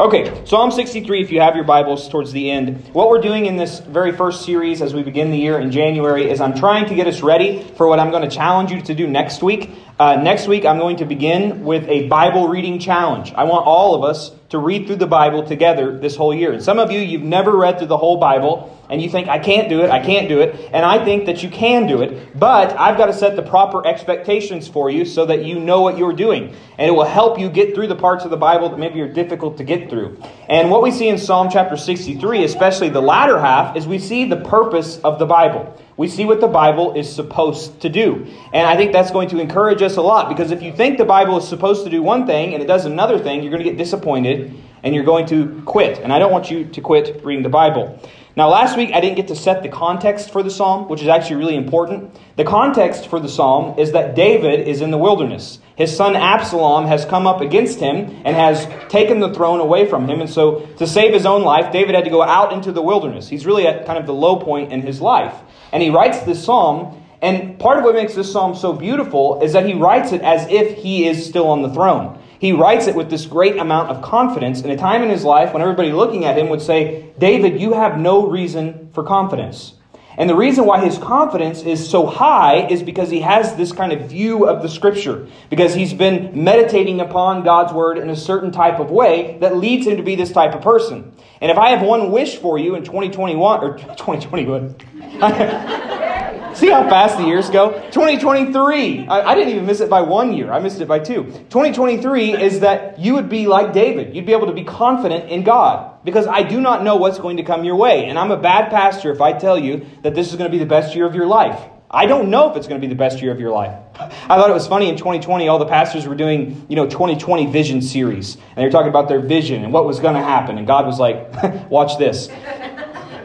Okay, Psalm 63, if you have your Bibles towards the end. What we're doing in this very first series as we begin the year in January is I'm trying to get us ready for what I'm going to challenge you to do next week. Uh, next week, I'm going to begin with a Bible reading challenge. I want all of us to read through the Bible together this whole year. And some of you, you've never read through the whole Bible, and you think, I can't do it, I can't do it. And I think that you can do it, but I've got to set the proper expectations for you so that you know what you're doing. And it will help you get through the parts of the Bible that maybe are difficult to get through. And what we see in Psalm chapter 63, especially the latter half, is we see the purpose of the Bible we see what the Bible is supposed to do. And I think that's going to encourage us a lot because if you think the Bible is supposed to do one thing and it does another thing, you're going to get disappointed and you're going to quit. And I don't want you to quit reading the Bible. Now, last week I didn't get to set the context for the psalm, which is actually really important. The context for the psalm is that David is in the wilderness. His son Absalom has come up against him and has taken the throne away from him. And so, to save his own life, David had to go out into the wilderness. He's really at kind of the low point in his life. And he writes this psalm, and part of what makes this psalm so beautiful is that he writes it as if he is still on the throne. He writes it with this great amount of confidence in a time in his life when everybody looking at him would say, David, you have no reason for confidence. And the reason why his confidence is so high is because he has this kind of view of the scripture, because he's been meditating upon God's word in a certain type of way that leads him to be this type of person. And if I have one wish for you in 2021 or 2021, See how fast the years go? 2023. I, I, didn't even miss it by one year. I missed it by two. 2023 is that you would be like David. You'd be able to be confident in God. Because I do not know what's going to come your way. And I'm a bad pastor if I tell you that this is going to be the best year of your life. I don't know if it's going to be the best year of your life. I thought it was funny in 2020, all the pastors were doing, you know, 2020 vision series. And they were talking about their vision and what was going to happen. And God was like, watch this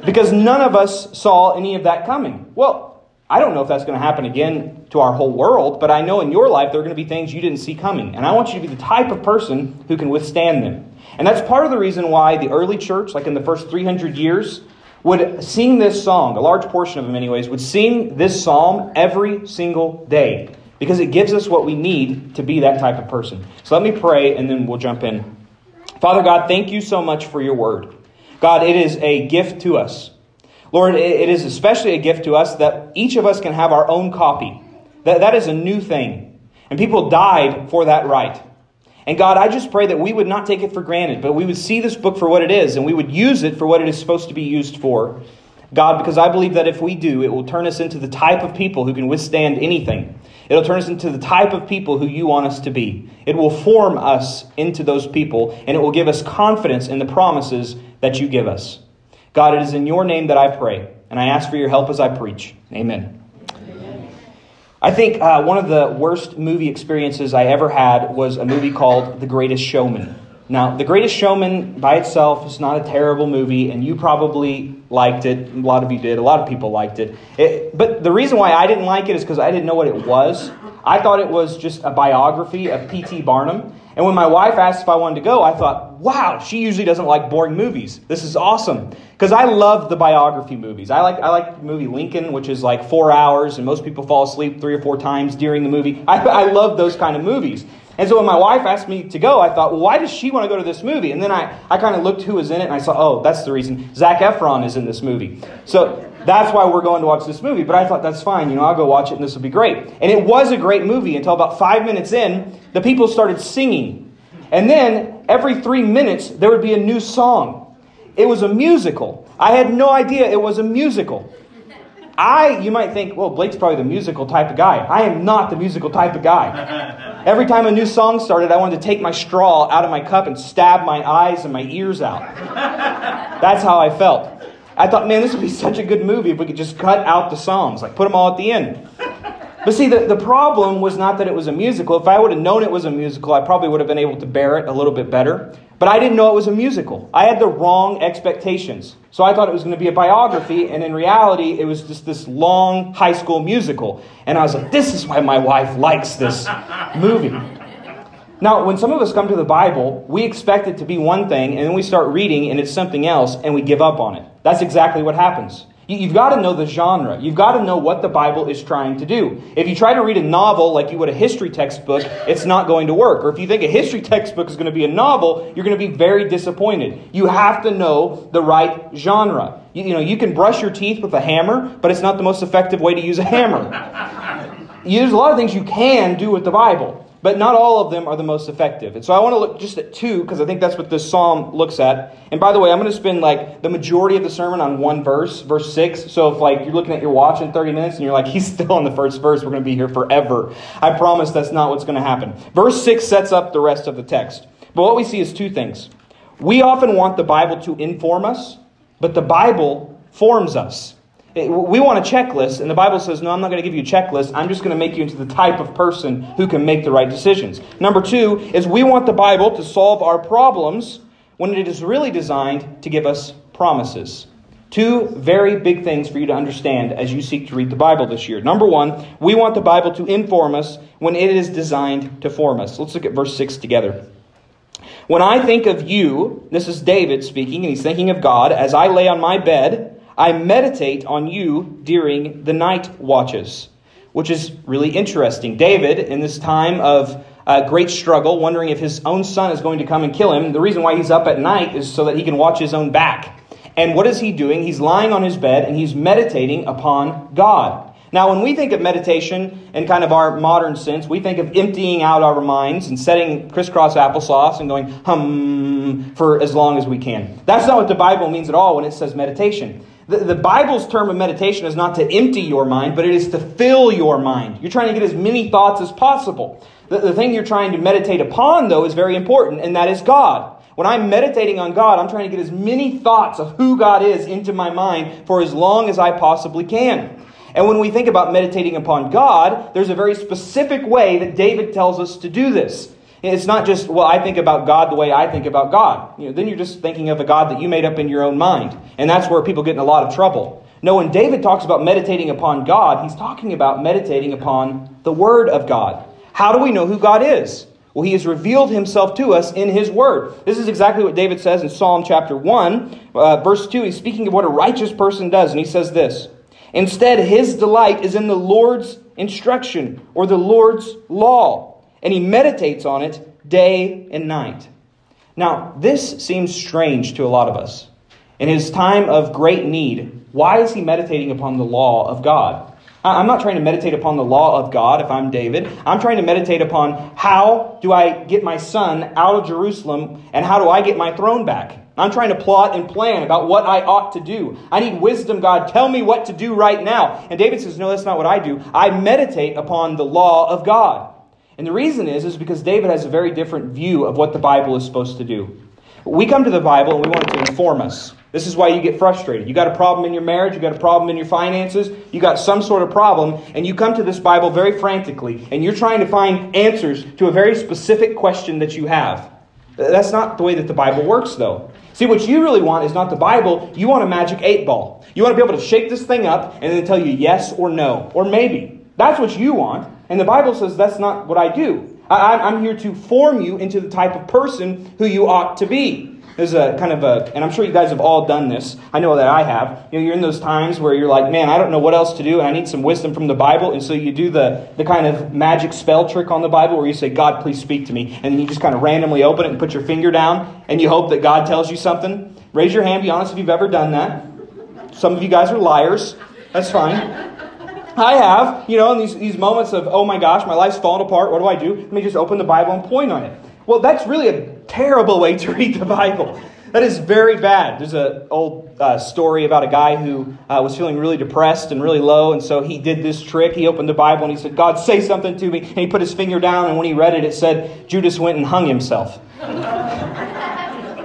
because none of us saw any of that coming. Well, I don't know if that's going to happen again to our whole world, but I know in your life there are going to be things you didn't see coming. And I want you to be the type of person who can withstand them. And that's part of the reason why the early church, like in the first 300 years, would sing this song, a large portion of them, anyways, would sing this psalm every single day because it gives us what we need to be that type of person. So let me pray and then we'll jump in. Father God, thank you so much for your word. God, it is a gift to us. Lord, it is especially a gift to us that each of us can have our own copy. That, that is a new thing. And people died for that right. And God, I just pray that we would not take it for granted, but we would see this book for what it is and we would use it for what it is supposed to be used for. God, because I believe that if we do, it will turn us into the type of people who can withstand anything. It'll turn us into the type of people who you want us to be. It will form us into those people, and it will give us confidence in the promises that you give us. God, it is in your name that I pray, and I ask for your help as I preach. Amen. I think uh, one of the worst movie experiences I ever had was a movie called The Greatest Showman. Now, The Greatest Showman by itself is not a terrible movie, and you probably liked it. A lot of you did. A lot of people liked it. it but the reason why I didn't like it is because I didn't know what it was. I thought it was just a biography of P.T. Barnum. And when my wife asked if I wanted to go, I thought, wow, she usually doesn't like boring movies. This is awesome. Because I love the biography movies. I like, I like the movie Lincoln, which is like four hours, and most people fall asleep three or four times during the movie. I, I love those kind of movies. And so when my wife asked me to go, I thought, well, why does she want to go to this movie? And then I, I kind of looked who was in it, and I saw, oh, that's the reason. Zac Efron is in this movie. So that's why we're going to watch this movie. But I thought, that's fine. You know, I'll go watch it, and this will be great. And it was a great movie until about five minutes in, the people started singing and then every three minutes, there would be a new song. It was a musical. I had no idea it was a musical. I, you might think, well, Blake's probably the musical type of guy. I am not the musical type of guy. Every time a new song started, I wanted to take my straw out of my cup and stab my eyes and my ears out. That's how I felt. I thought, man, this would be such a good movie if we could just cut out the songs, like put them all at the end. But see, the, the problem was not that it was a musical. If I would have known it was a musical, I probably would have been able to bear it a little bit better. But I didn't know it was a musical. I had the wrong expectations. So I thought it was going to be a biography, and in reality, it was just this long high school musical. And I was like, this is why my wife likes this movie. Now, when some of us come to the Bible, we expect it to be one thing, and then we start reading, and it's something else, and we give up on it. That's exactly what happens. You've got to know the genre. You've got to know what the Bible is trying to do. If you try to read a novel like you would a history textbook, it's not going to work. Or if you think a history textbook is going to be a novel, you're going to be very disappointed. You have to know the right genre. You, you know, you can brush your teeth with a hammer, but it's not the most effective way to use a hammer. There's a lot of things you can do with the Bible but not all of them are the most effective. And so I want to look just at two because I think that's what this psalm looks at. And by the way, I'm going to spend like the majority of the sermon on one verse, verse 6. So if like you're looking at your watch in 30 minutes and you're like, he's still on the first verse, we're going to be here forever. I promise that's not what's going to happen. Verse 6 sets up the rest of the text. But what we see is two things. We often want the Bible to inform us, but the Bible forms us. We want a checklist, and the Bible says, No, I'm not going to give you a checklist. I'm just going to make you into the type of person who can make the right decisions. Number two is we want the Bible to solve our problems when it is really designed to give us promises. Two very big things for you to understand as you seek to read the Bible this year. Number one, we want the Bible to inform us when it is designed to form us. Let's look at verse 6 together. When I think of you, this is David speaking, and he's thinking of God, as I lay on my bed, I meditate on you during the night watches, which is really interesting. David, in this time of uh, great struggle, wondering if his own son is going to come and kill him, the reason why he's up at night is so that he can watch his own back. And what is he doing? He's lying on his bed and he's meditating upon God. Now, when we think of meditation in kind of our modern sense, we think of emptying out our minds and setting crisscross applesauce and going hum for as long as we can. That's not what the Bible means at all when it says meditation. The, the Bible's term of meditation is not to empty your mind, but it is to fill your mind. You're trying to get as many thoughts as possible. The, the thing you're trying to meditate upon, though, is very important, and that is God. When I'm meditating on God, I'm trying to get as many thoughts of who God is into my mind for as long as I possibly can. And when we think about meditating upon God, there's a very specific way that David tells us to do this. It's not just, well, I think about God the way I think about God. You know, then you're just thinking of a God that you made up in your own mind. And that's where people get in a lot of trouble. No, when David talks about meditating upon God, he's talking about meditating upon the Word of God. How do we know who God is? Well, he has revealed himself to us in his word. This is exactly what David says in Psalm chapter 1, uh, verse 2. He's speaking of what a righteous person does, and he says this Instead, his delight is in the Lord's instruction or the Lord's law and he meditates on it day and night. Now, this seems strange to a lot of us. In his time of great need, why is he meditating upon the law of God? I'm not trying to meditate upon the law of God if I'm David. I'm trying to meditate upon how do I get my son out of Jerusalem and how do I get my throne back. I'm trying to plot and plan about what I ought to do. I need wisdom, God. Tell me what to do right now. And David says, No, that's not what I do. I meditate upon the law of God. And the reason is, is because David has a very different view of what the Bible is supposed to do. We come to the Bible and we want it to inform us. This is why you get frustrated. You got a problem in your marriage, you got a problem in your finances, you got some sort of problem, and you come to this Bible very frantically, and you're trying to find answers to a very specific question that you have. That's not the way that the Bible works, though. See, what you really want is not the Bible, you want a magic eight ball. You want to be able to shake this thing up and then tell you yes or no, or maybe. That's what you want. And the Bible says that's not what I do. I, am here to form you into the type of person who you ought to be. There's a kind of a, and I'm sure you guys have all done this. I know that I have. You know, you're in those times where you're like, man, I don't know what else to do, and I need some wisdom from the Bible. And so you do the, the kind of magic spell trick on the Bible where you say, God, please speak to me. And you just kind of randomly open it and put your finger down, and you hope that God tells you something. Raise your hand, be honest if you've ever done that. Some of you guys are liars. That's fine. I have, you know, in these, these moments of, oh my gosh, my life's falling apart. What do I do? Let me just open the Bible and point on it. Well, that's really a terrible way to read the Bible. That is very bad. There's an old uh, story about a guy who uh, was feeling really depressed and really low, and so he did this trick. He opened the Bible and he said, God, say something to me. And he put his finger down, and when he read it, it said, Judas went and hung himself.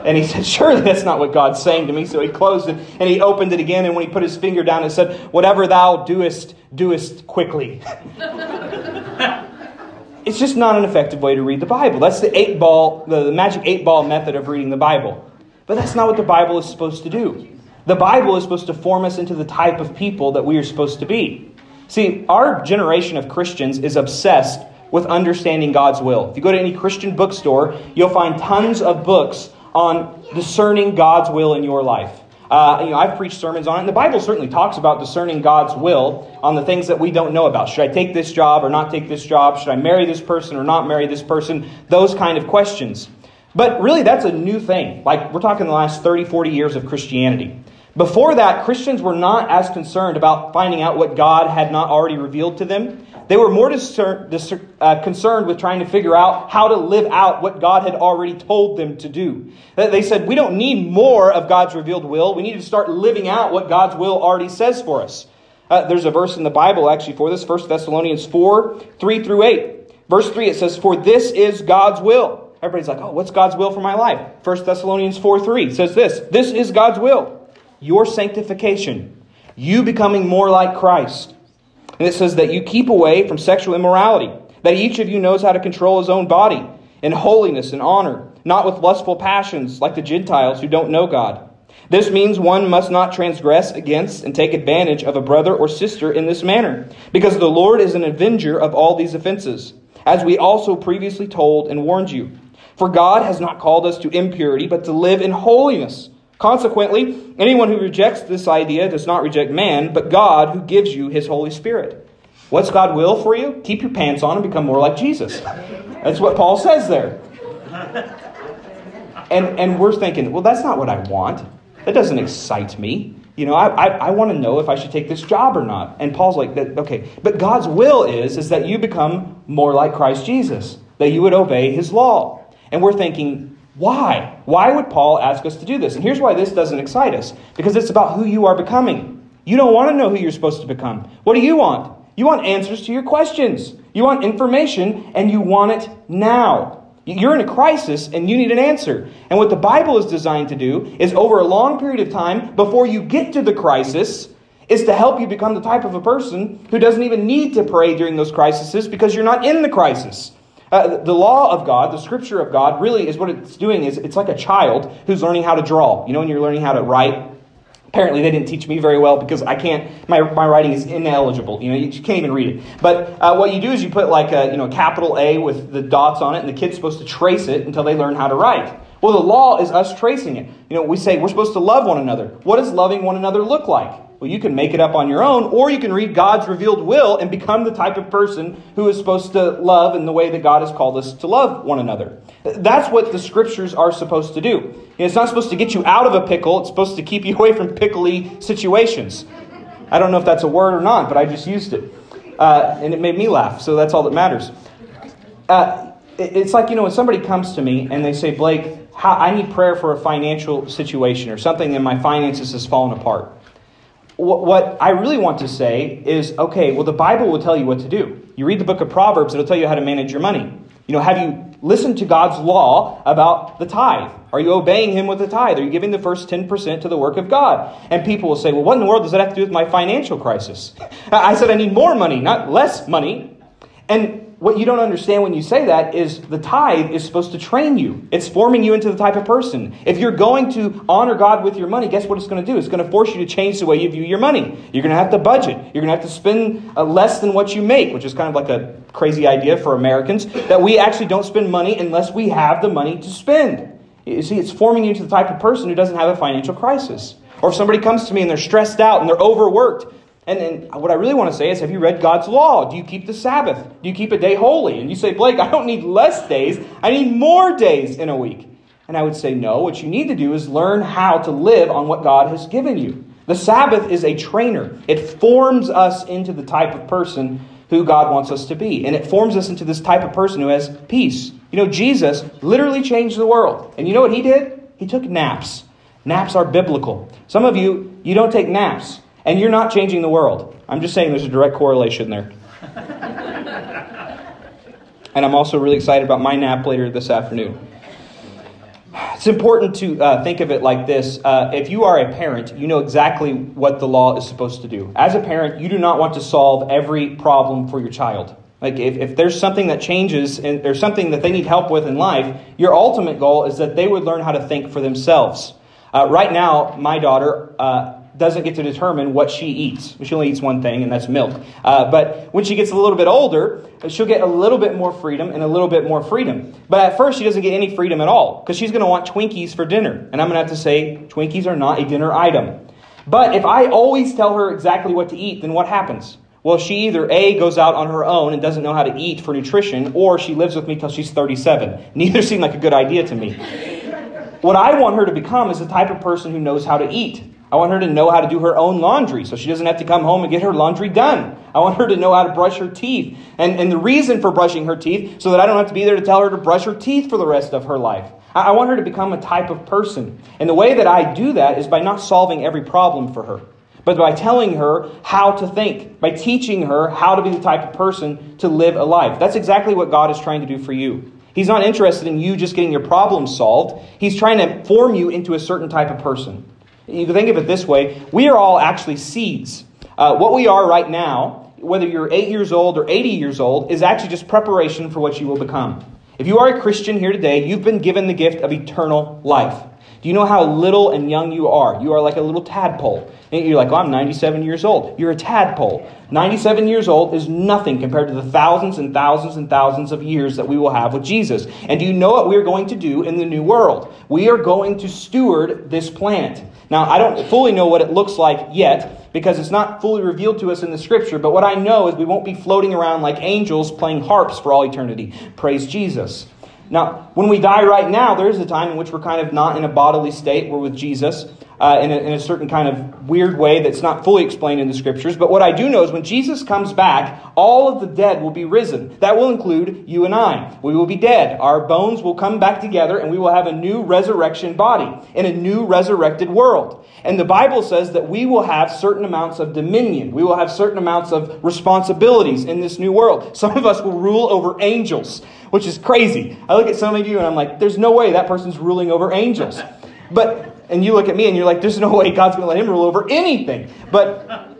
And he said, Surely that's not what God's saying to me. So he closed it and he opened it again. And when he put his finger down, it said, Whatever thou doest, doest quickly. it's just not an effective way to read the Bible. That's the eight ball, the, the magic eight ball method of reading the Bible. But that's not what the Bible is supposed to do. The Bible is supposed to form us into the type of people that we are supposed to be. See, our generation of Christians is obsessed with understanding God's will. If you go to any Christian bookstore, you'll find tons of books on discerning God's will in your life. Uh, you know, I've preached sermons on it, and the Bible certainly talks about discerning God's will on the things that we don't know about. Should I take this job or not take this job? Should I marry this person or not marry this person? Those kind of questions. But really, that's a new thing. Like, we're talking the last 30, 40 years of Christianity. Before that, Christians were not as concerned about finding out what God had not already revealed to them. They were more discer- discer- uh, concerned with trying to figure out how to live out what God had already told them to do. They said, We don't need more of God's revealed will. We need to start living out what God's will already says for us. Uh, there's a verse in the Bible actually for this, 1 Thessalonians 4 3 through 8. Verse 3, it says, For this is God's will. Everybody's like, Oh, what's God's will for my life? 1 Thessalonians 4 3 says this This is God's will your sanctification, you becoming more like Christ. And it says that you keep away from sexual immorality, that each of you knows how to control his own body in holiness and honor, not with lustful passions like the Gentiles who don't know God. This means one must not transgress against and take advantage of a brother or sister in this manner, because the Lord is an avenger of all these offenses, as we also previously told and warned you. For God has not called us to impurity, but to live in holiness. Consequently, anyone who rejects this idea does not reject man, but God who gives you his Holy Spirit. What's God will for you? Keep your pants on and become more like Jesus. That's what Paul says there. And, and we're thinking, well, that's not what I want. That doesn't excite me. You know, I, I, I want to know if I should take this job or not. And Paul's like, okay, but God's will is, is that you become more like Christ Jesus, that you would obey his law. And we're thinking, why? Why would Paul ask us to do this? And here's why this doesn't excite us because it's about who you are becoming. You don't want to know who you're supposed to become. What do you want? You want answers to your questions. You want information, and you want it now. You're in a crisis and you need an answer. And what the Bible is designed to do is over a long period of time, before you get to the crisis, is to help you become the type of a person who doesn't even need to pray during those crises because you're not in the crisis. Uh, the law of God, the scripture of God, really is what it's doing is it's like a child who's learning how to draw. You know, when you're learning how to write, apparently they didn't teach me very well because I can't, my, my writing is ineligible. You know, you can't even read it. But uh, what you do is you put like a, you know, capital A with the dots on it, and the kid's supposed to trace it until they learn how to write. Well, the law is us tracing it. You know, we say we're supposed to love one another. What does loving one another look like? Well, you can make it up on your own, or you can read God's revealed will and become the type of person who is supposed to love in the way that God has called us to love one another. That's what the scriptures are supposed to do. It's not supposed to get you out of a pickle, it's supposed to keep you away from pickly situations. I don't know if that's a word or not, but I just used it. Uh, and it made me laugh, so that's all that matters. Uh, it's like, you know, when somebody comes to me and they say, Blake, how, I need prayer for a financial situation or something in my finances has fallen apart what I really want to say is okay, well, the Bible will tell you what to do. You read the book of Proverbs, it'll tell you how to manage your money. You know, have you listened to God's law about the tithe? Are you obeying Him with the tithe? Are you giving the first 10% to the work of God? And people will say, well, what in the world does that have to do with my financial crisis? I said, I need more money, not less money. And what you don't understand when you say that is the tithe is supposed to train you. It's forming you into the type of person. If you're going to honor God with your money, guess what it's going to do? It's going to force you to change the way you view your money. You're going to have to budget. You're going to have to spend uh, less than what you make, which is kind of like a crazy idea for Americans that we actually don't spend money unless we have the money to spend. You see, it's forming you into the type of person who doesn't have a financial crisis. Or if somebody comes to me and they're stressed out and they're overworked, and, and what I really want to say is, have you read God's law? Do you keep the Sabbath? Do you keep a day holy? And you say, Blake, I don't need less days. I need more days in a week. And I would say, no. What you need to do is learn how to live on what God has given you. The Sabbath is a trainer, it forms us into the type of person who God wants us to be. And it forms us into this type of person who has peace. You know, Jesus literally changed the world. And you know what he did? He took naps. Naps are biblical. Some of you, you don't take naps. And you're not changing the world. I'm just saying there's a direct correlation there. and I'm also really excited about my nap later this afternoon. It's important to uh, think of it like this. Uh, if you are a parent, you know exactly what the law is supposed to do. As a parent, you do not want to solve every problem for your child. Like, if, if there's something that changes and there's something that they need help with in life, your ultimate goal is that they would learn how to think for themselves. Uh, right now, my daughter uh, doesn't get to determine what she eats. She only eats one thing, and that's milk. Uh, but when she gets a little bit older, she'll get a little bit more freedom and a little bit more freedom. But at first, she doesn't get any freedom at all because she's going to want Twinkies for dinner. And I'm going to have to say, Twinkies are not a dinner item. But if I always tell her exactly what to eat, then what happens? Well, she either A, goes out on her own and doesn't know how to eat for nutrition, or she lives with me till she's 37. Neither seem like a good idea to me. What I want her to become is the type of person who knows how to eat. I want her to know how to do her own laundry so she doesn't have to come home and get her laundry done. I want her to know how to brush her teeth. And, and the reason for brushing her teeth, so that I don't have to be there to tell her to brush her teeth for the rest of her life. I, I want her to become a type of person. And the way that I do that is by not solving every problem for her but by telling her how to think, by teaching her how to be the type of person to live a life. That's exactly what God is trying to do for you. He's not interested in you just getting your problems solved. He's trying to form you into a certain type of person. You can think of it this way we are all actually seeds. Uh, what we are right now, whether you're 8 years old or 80 years old, is actually just preparation for what you will become. If you are a Christian here today, you've been given the gift of eternal life. Do you know how little and young you are? You are like a little tadpole. And you're like, oh, I'm 97 years old. You're a tadpole. 97 years old is nothing compared to the thousands and thousands and thousands of years that we will have with Jesus. And do you know what we're going to do in the new world? We are going to steward this planet. Now, I don't fully know what it looks like yet because it's not fully revealed to us in the scripture, but what I know is we won't be floating around like angels playing harps for all eternity. Praise Jesus. Now, when we die right now, there is a time in which we're kind of not in a bodily state. We're with Jesus uh, in, a, in, a, certain kind of weird way that's not fully explained in the scriptures. But what I do know is when Jesus comes back, all of the dead will be risen. That will include you and I. We will be dead. Our bones will come back together and we will have a new resurrection body in a new resurrected world. And the Bible says that we will have certain amounts of dominion. We will have certain amounts of responsibilities in this new world. Some of us will rule over angels, which is crazy. I look at some of you and I'm like, there's no way that person's ruling over angels. But and you look at me and you're like, there's no way God's going to let him rule over anything. But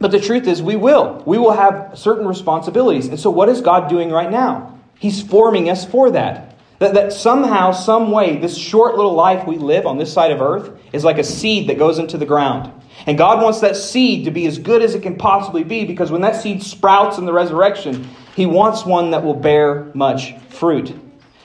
but the truth is, we will. We will have certain responsibilities. And so, what is God doing right now? He's forming us for that. That, that somehow, some way, this short little life we live on this side of earth is like a seed that goes into the ground. And God wants that seed to be as good as it can possibly be because when that seed sprouts in the resurrection, He wants one that will bear much fruit.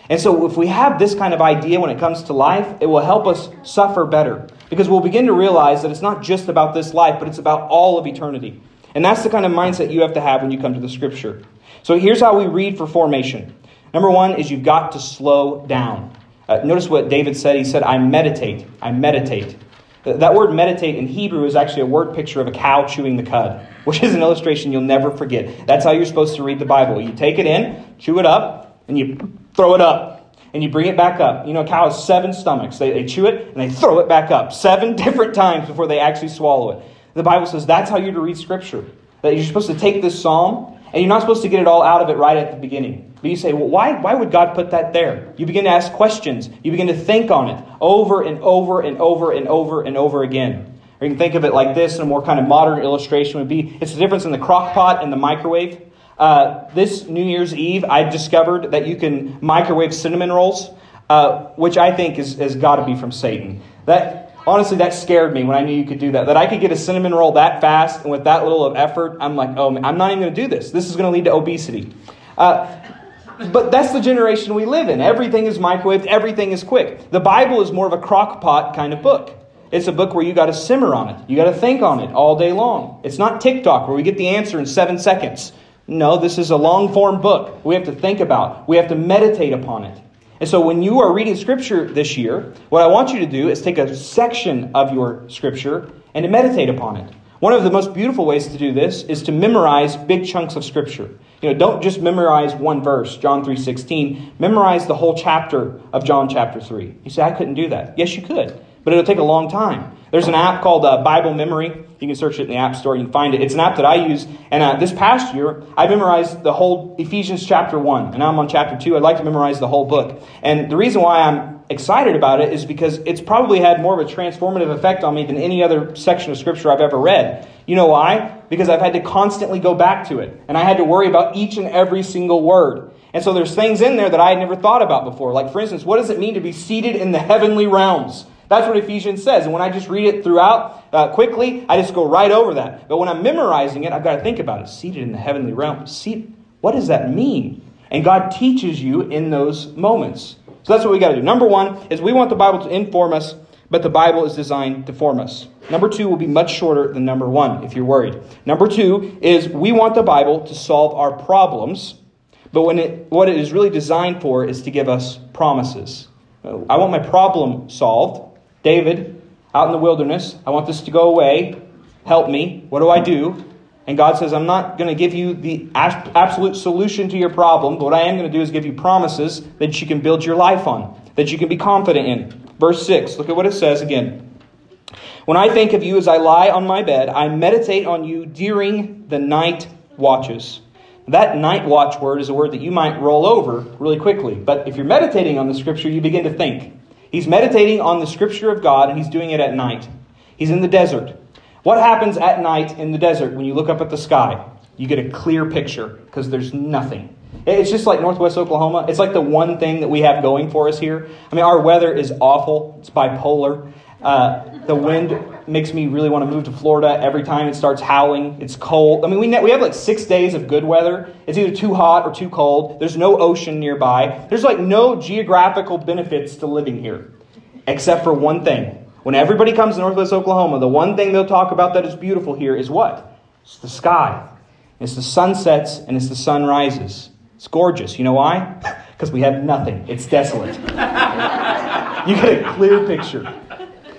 And so, if we have this kind of idea when it comes to life, it will help us suffer better. Because we'll begin to realize that it's not just about this life, but it's about all of eternity. And that's the kind of mindset you have to have when you come to the scripture. So, here's how we read for formation. Number one is you've got to slow down. Uh, notice what David said. He said, I meditate. I meditate. That word meditate in Hebrew is actually a word picture of a cow chewing the cud, which is an illustration you'll never forget. That's how you're supposed to read the Bible. You take it in, chew it up, and you throw it up, and you bring it back up. You know, a cow has seven stomachs. They, they chew it and they throw it back up seven different times before they actually swallow it. The Bible says that's how you're to read Scripture. That you're supposed to take this psalm, and you're not supposed to get it all out of it right at the beginning. But you say, well, why, why would God put that there? You begin to ask questions. You begin to think on it over and over and over and over and over again. Or you can think of it like this, and a more kind of modern illustration would be it's the difference in the crock pot and the microwave. Uh, this New Year's Eve, I discovered that you can microwave cinnamon rolls, uh, which I think is, has got to be from Satan. That honestly, that scared me when I knew you could do that. That I could get a cinnamon roll that fast and with that little of effort, I'm like, oh, I'm not even going to do this. This is going to lead to obesity. Uh, but that's the generation we live in. Everything is microwaved, everything is quick. The Bible is more of a crock pot kind of book. It's a book where you got to simmer on it. You got to think on it all day long. It's not TikTok where we get the answer in seven seconds. No, this is a long form book. We have to think about. We have to meditate upon it. And so when you are reading scripture this year, what I want you to do is take a section of your scripture and to meditate upon it. One of the most beautiful ways to do this is to memorize big chunks of scripture. You know, don't just memorize one verse, John 3:16. Memorize the whole chapter of John chapter 3. You say I couldn't do that. Yes, you could, but it'll take a long time. There's an app called uh, Bible Memory. You can search it in the App Store. You can find it. It's an app that I use. And uh, this past year, I memorized the whole Ephesians chapter 1. And now I'm on chapter 2. I'd like to memorize the whole book. And the reason why I'm excited about it is because it's probably had more of a transformative effect on me than any other section of Scripture I've ever read. You know why? Because I've had to constantly go back to it. And I had to worry about each and every single word. And so there's things in there that I had never thought about before. Like, for instance, what does it mean to be seated in the heavenly realms? That's what Ephesians says. And when I just read it throughout uh, quickly, I just go right over that. But when I'm memorizing it, I've got to think about it. Seated in the heavenly realm. See, what does that mean? And God teaches you in those moments. So that's what we got to do. Number one is we want the Bible to inform us, but the Bible is designed to form us. Number two will be much shorter than number one, if you're worried. Number two is we want the Bible to solve our problems, but when it, what it is really designed for is to give us promises. I want my problem solved. David, out in the wilderness, I want this to go away. Help me. What do I do? And God says, I'm not going to give you the absolute solution to your problem, but what I am going to do is give you promises that you can build your life on, that you can be confident in. Verse 6, look at what it says again. When I think of you as I lie on my bed, I meditate on you during the night watches. That night watch word is a word that you might roll over really quickly. But if you're meditating on the scripture, you begin to think. He's meditating on the scripture of God, and he's doing it at night. He's in the desert. What happens at night in the desert when you look up at the sky? You get a clear picture because there's nothing. It's just like Northwest Oklahoma. It's like the one thing that we have going for us here. I mean, our weather is awful, it's bipolar. Uh, the wind makes me really want to move to Florida every time it starts howling. It's cold. I mean, we, we have like six days of good weather. It's either too hot or too cold. There's no ocean nearby. There's like no geographical benefits to living here, except for one thing. When everybody comes to Northwest Oklahoma, the one thing they'll talk about that is beautiful here is what? It's the sky. It's the sunsets and it's the sunrises. It's gorgeous. You know why? Because we have nothing. It's desolate. you get a clear picture.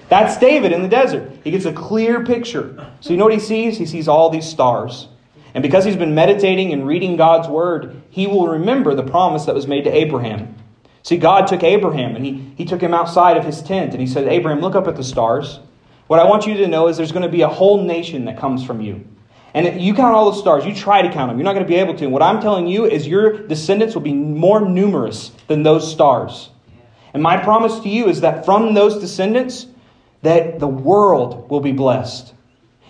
That's David in the desert. He gets a clear picture. So, you know what he sees? He sees all these stars. And because he's been meditating and reading God's word, he will remember the promise that was made to Abraham. See, God took Abraham and he, he took him outside of his tent and he said, Abraham, look up at the stars. What I want you to know is there's going to be a whole nation that comes from you. And you count all the stars, you try to count them. You're not going to be able to. And what I'm telling you is your descendants will be more numerous than those stars. And my promise to you is that from those descendants, that the world will be blessed.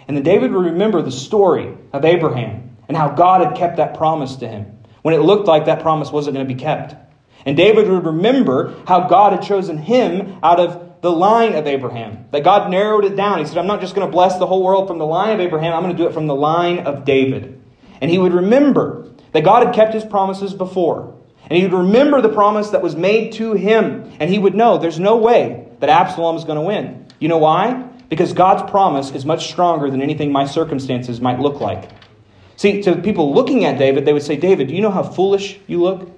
And then David would remember the story of Abraham and how God had kept that promise to him when it looked like that promise wasn't going to be kept. And David would remember how God had chosen him out of the line of Abraham, that God narrowed it down. He said, I'm not just going to bless the whole world from the line of Abraham, I'm going to do it from the line of David. And he would remember that God had kept his promises before. And he would remember the promise that was made to him. And he would know there's no way that Absalom is going to win. You know why? Because God's promise is much stronger than anything my circumstances might look like. See, to people looking at David, they would say, David, do you know how foolish you look?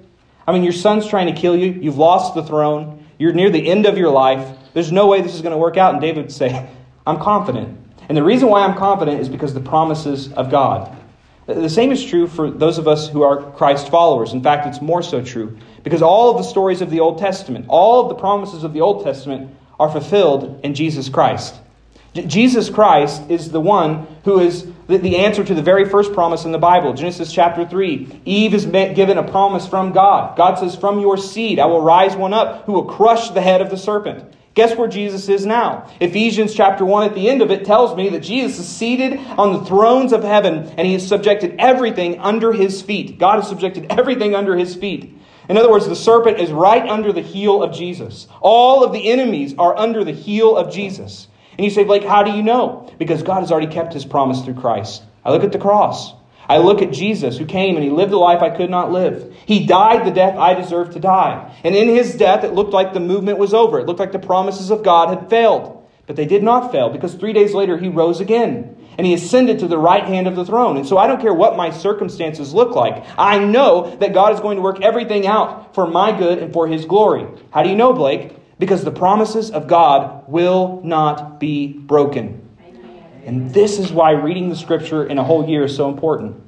I mean, your son's trying to kill you. You've lost the throne. You're near the end of your life. There's no way this is going to work out. And David would say, I'm confident. And the reason why I'm confident is because the promises of God. The same is true for those of us who are Christ followers. In fact, it's more so true because all of the stories of the Old Testament, all of the promises of the Old Testament are fulfilled in Jesus Christ. J- Jesus Christ is the one who is the, the, answer to the very first promise in the Bible. Genesis chapter 3. Eve is given a promise from God. God says, From your seed I will rise one up who will crush the head of the serpent. Guess where Jesus is now? Ephesians chapter 1 at the end of it tells me that Jesus is seated on the thrones of heaven and he has subjected everything under his feet. God has subjected everything under his feet. In other words, the serpent is right under the heel of Jesus. All of the enemies are under the heel of Jesus. And you say, Blake, how do you know? Because God has already kept his promise through Christ. I look at the cross. I look at Jesus who came and he lived the life I could not live. He died the death I deserved to die. And in his death, it looked like the movement was over. It looked like the promises of God had failed. But they did not fail because three days later he rose again and he ascended to the right hand of the throne. And so I don't care what my circumstances look like. I know that God is going to work everything out for my good and for his glory. How do you know, Blake? Because the promises of God will not be broken. And this is why reading the scripture in a whole year is so important.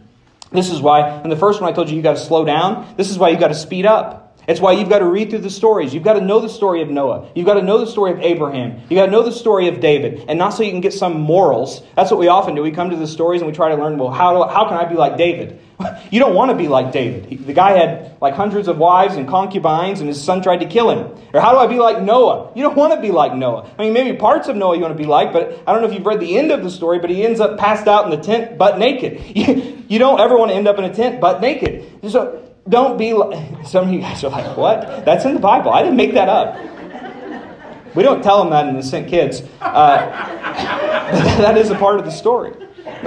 This is why, in the first one I told you you got to slow down. This is why you got to speed up. It's why you've got to read through the stories. You've got to know the story of Noah. You've got to know the story of Abraham. You've got to know the story of David. And not so you can get some morals. That's what we often do. We come to the stories and we try to learn, well, how, do, how can I be like David? You don't want to be like David. The guy had like hundreds of wives and concubines, and his son tried to kill him. Or how do I be like Noah? You don't want to be like Noah. I mean, maybe parts of Noah you want to be like, but I don't know if you've read the end of the story, but he ends up passed out in the tent butt naked. You, you don't ever want to end up in a tent butt naked. So don't be like, some of you guys are like, what? That's in the Bible. I didn't make that up. We don't tell them that in the St. Kids. Uh, that is a part of the story.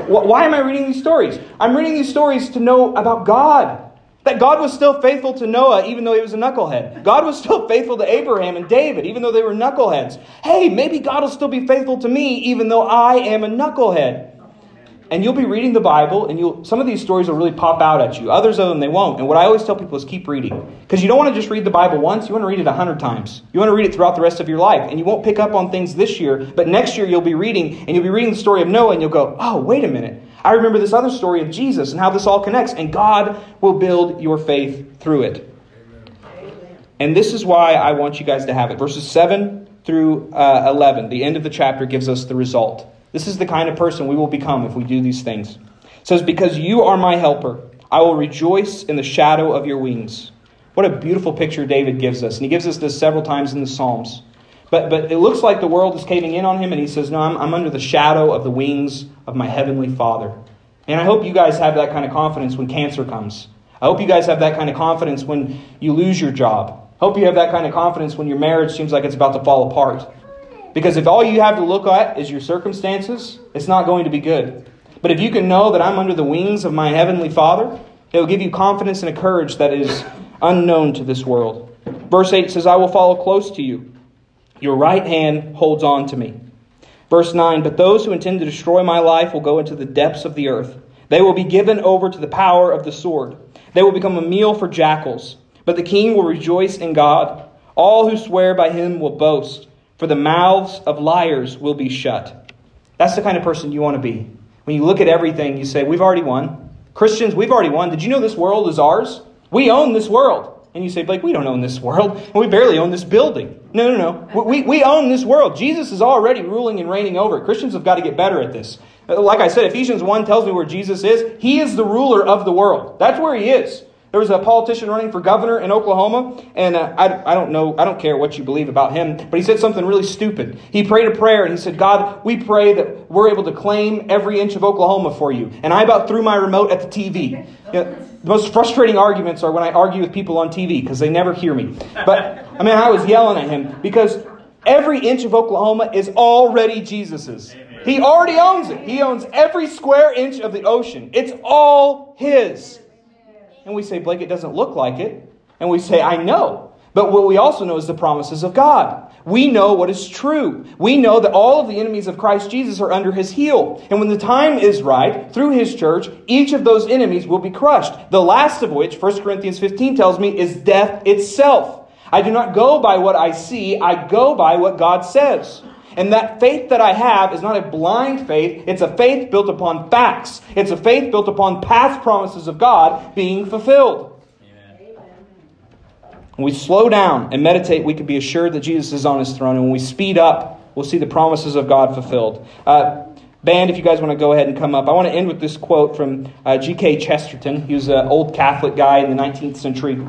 Why am I reading these stories? I'm reading these stories to know about God. That God was still faithful to Noah even though he was a knucklehead. God was still faithful to Abraham and David even though they were knuckleheads. Hey, maybe God will still be faithful to me even though I am a knucklehead and you'll be reading the Bible, and you'll some of these stories will really pop out at you. Others of them they won't. And what I always tell people is keep reading because you don't want to just read the Bible once. You want to read it a hundred times. You want to read it throughout the rest of your life, and you won't pick up on things this year, but next year you'll be reading, and you'll be reading the story of Noah, and you'll go, "Oh, wait a minute." I remember this other story of Jesus and how this all connects, and God will build your faith through it. And this is why I want you guys to have it. Verses 7 through uh, 11, the end of the chapter, gives us the result. This is the kind of person we will become if we do these things. It says, Because you are my helper, I will rejoice in the shadow of your wings. What a beautiful picture David gives us. And he gives us this several times in the Psalms. But, but it looks like the world is caving in on him, and he says, No, I'm, I'm under the shadow of the wings of my heavenly Father. And I hope you guys have that kind of confidence when cancer comes. I hope you guys have that kind of confidence when you lose your job. I hope you have that kind of confidence when your marriage seems like it's about to fall apart. Because if all you have to look at is your circumstances, it's not going to be good. But if you can know that I'm under the wings of my heavenly Father, it will give you confidence and a courage that is unknown to this world. Verse 8 says, I will follow close to you. Your right hand holds on to me. Verse 9, But those who intend to destroy my life will go into the depths of the earth. They will be given over to the power of the sword. They will become a meal for jackals. But the king will rejoice in God. All who swear by him will boast for the mouths of liars will be shut. That's the kind of person you want to be. When you look at everything, you say, We've already won. Christians, we've already won. Did you know this world is ours? We own this world. And you say, Blake, we don't own this world. We barely own this building. No, no, no. We, we own this world. Jesus is already ruling and reigning over it. Christians have got to get better at this. Like I said, Ephesians 1 tells me where Jesus is. He is the ruler of the world. That's where he is. There was a politician running for governor in Oklahoma, and uh, I, I don't know, I don't care what you believe about him, but he said something really stupid. He prayed a prayer and he said, God, we pray that we're able to claim every inch of Oklahoma for you. And I about threw my remote at the TV. You know, the most frustrating arguments are when I argue with people on TV because they never hear me. But, I mean, I was yelling at him because every inch of Oklahoma is already Jesus's. He already owns it. He owns every square inch of the ocean. It's all his. And we say, Blake, it doesn't look like it. And we say, I know. But what we also know is the promises of God. We know what is true. We know that all of the enemies of Christ Jesus are under his heel. And when the time is right, through his church, each of those enemies will be crushed. The last of which, 1 Corinthians 15 tells me, is death itself. I do not go by what I see, I go by what God says. And that faith that I have is not a blind faith, it's a faith built upon facts. It's a faith built upon past promises of God being fulfilled. When we slow down and meditate, we can be assured that Jesus is on his throne. And when we speed up, we'll see the promises of God fulfilled. Uh, band, if you guys want to go ahead and come up, I want to end with this quote from uh, G.K. Chesterton. He was an old Catholic guy in the 19th century.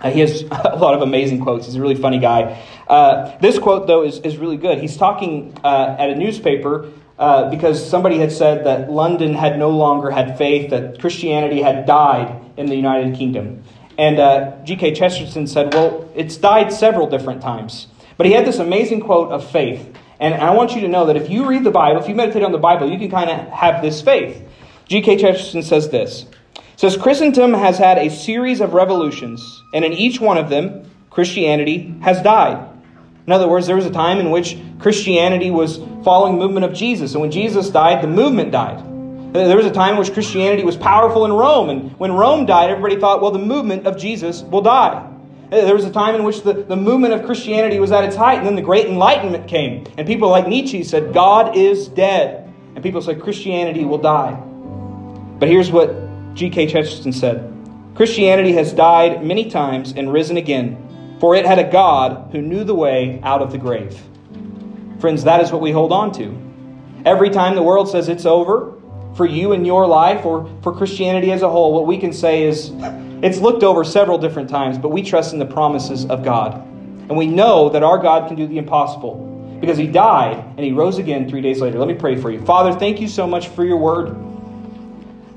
Uh, he has a lot of amazing quotes. He's a really funny guy. Uh, this quote, though, is, is really good. He's talking uh, at a newspaper uh, because somebody had said that London had no longer had faith, that Christianity had died in the United Kingdom. And uh, G.K. Chesterton said, Well, it's died several different times. But he had this amazing quote of faith. And I want you to know that if you read the Bible, if you meditate on the Bible, you can kind of have this faith. G.K. Chesterton says this says Christendom has had a series of revolutions, and in each one of them, Christianity has died. In other words, there was a time in which Christianity was following the movement of Jesus, and when Jesus died, the movement died. There was a time in which Christianity was powerful in Rome, and when Rome died, everybody thought, well, the movement of Jesus will die. There was a time in which the, the movement of Christianity was at its height, and then the Great Enlightenment came. And people like Nietzsche said, God is dead. And people said, Christianity will die. But here's what G.K. Chesterton said Christianity has died many times and risen again, for it had a God who knew the way out of the grave. Friends, that is what we hold on to. Every time the world says it's over for you and your life or for Christianity as a whole, what we can say is it's looked over several different times, but we trust in the promises of God. And we know that our God can do the impossible because he died and he rose again three days later. Let me pray for you. Father, thank you so much for your word.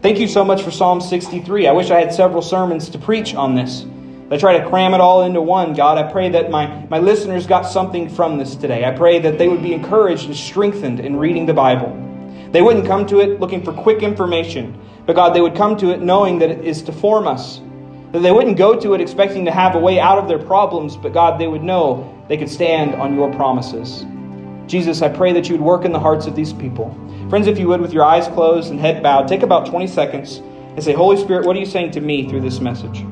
Thank you so much for Psalm 63. I wish I had several sermons to preach on this. I try to cram it all into one, God, I pray that my, my listeners got something from this today. I pray that they would be encouraged and strengthened in reading the Bible. They wouldn't come to it looking for quick information, but God, they would come to it knowing that it is to form us. That they wouldn't go to it expecting to have a way out of their problems, but God, they would know they could stand on your promises. Jesus, I pray that you would work in the hearts of these people. Friends, if you would, with your eyes closed and head bowed, take about 20 seconds and say, Holy Spirit, what are you saying to me through this message?